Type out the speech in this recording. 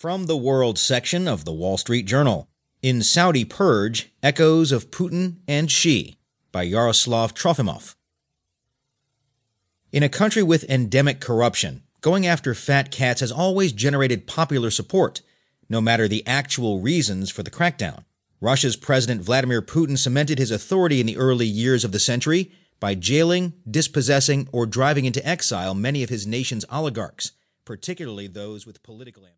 From the World section of the Wall Street Journal. In Saudi Purge Echoes of Putin and Xi by Yaroslav Trofimov. In a country with endemic corruption, going after fat cats has always generated popular support, no matter the actual reasons for the crackdown. Russia's President Vladimir Putin cemented his authority in the early years of the century by jailing, dispossessing, or driving into exile many of his nation's oligarchs, particularly those with political ambition.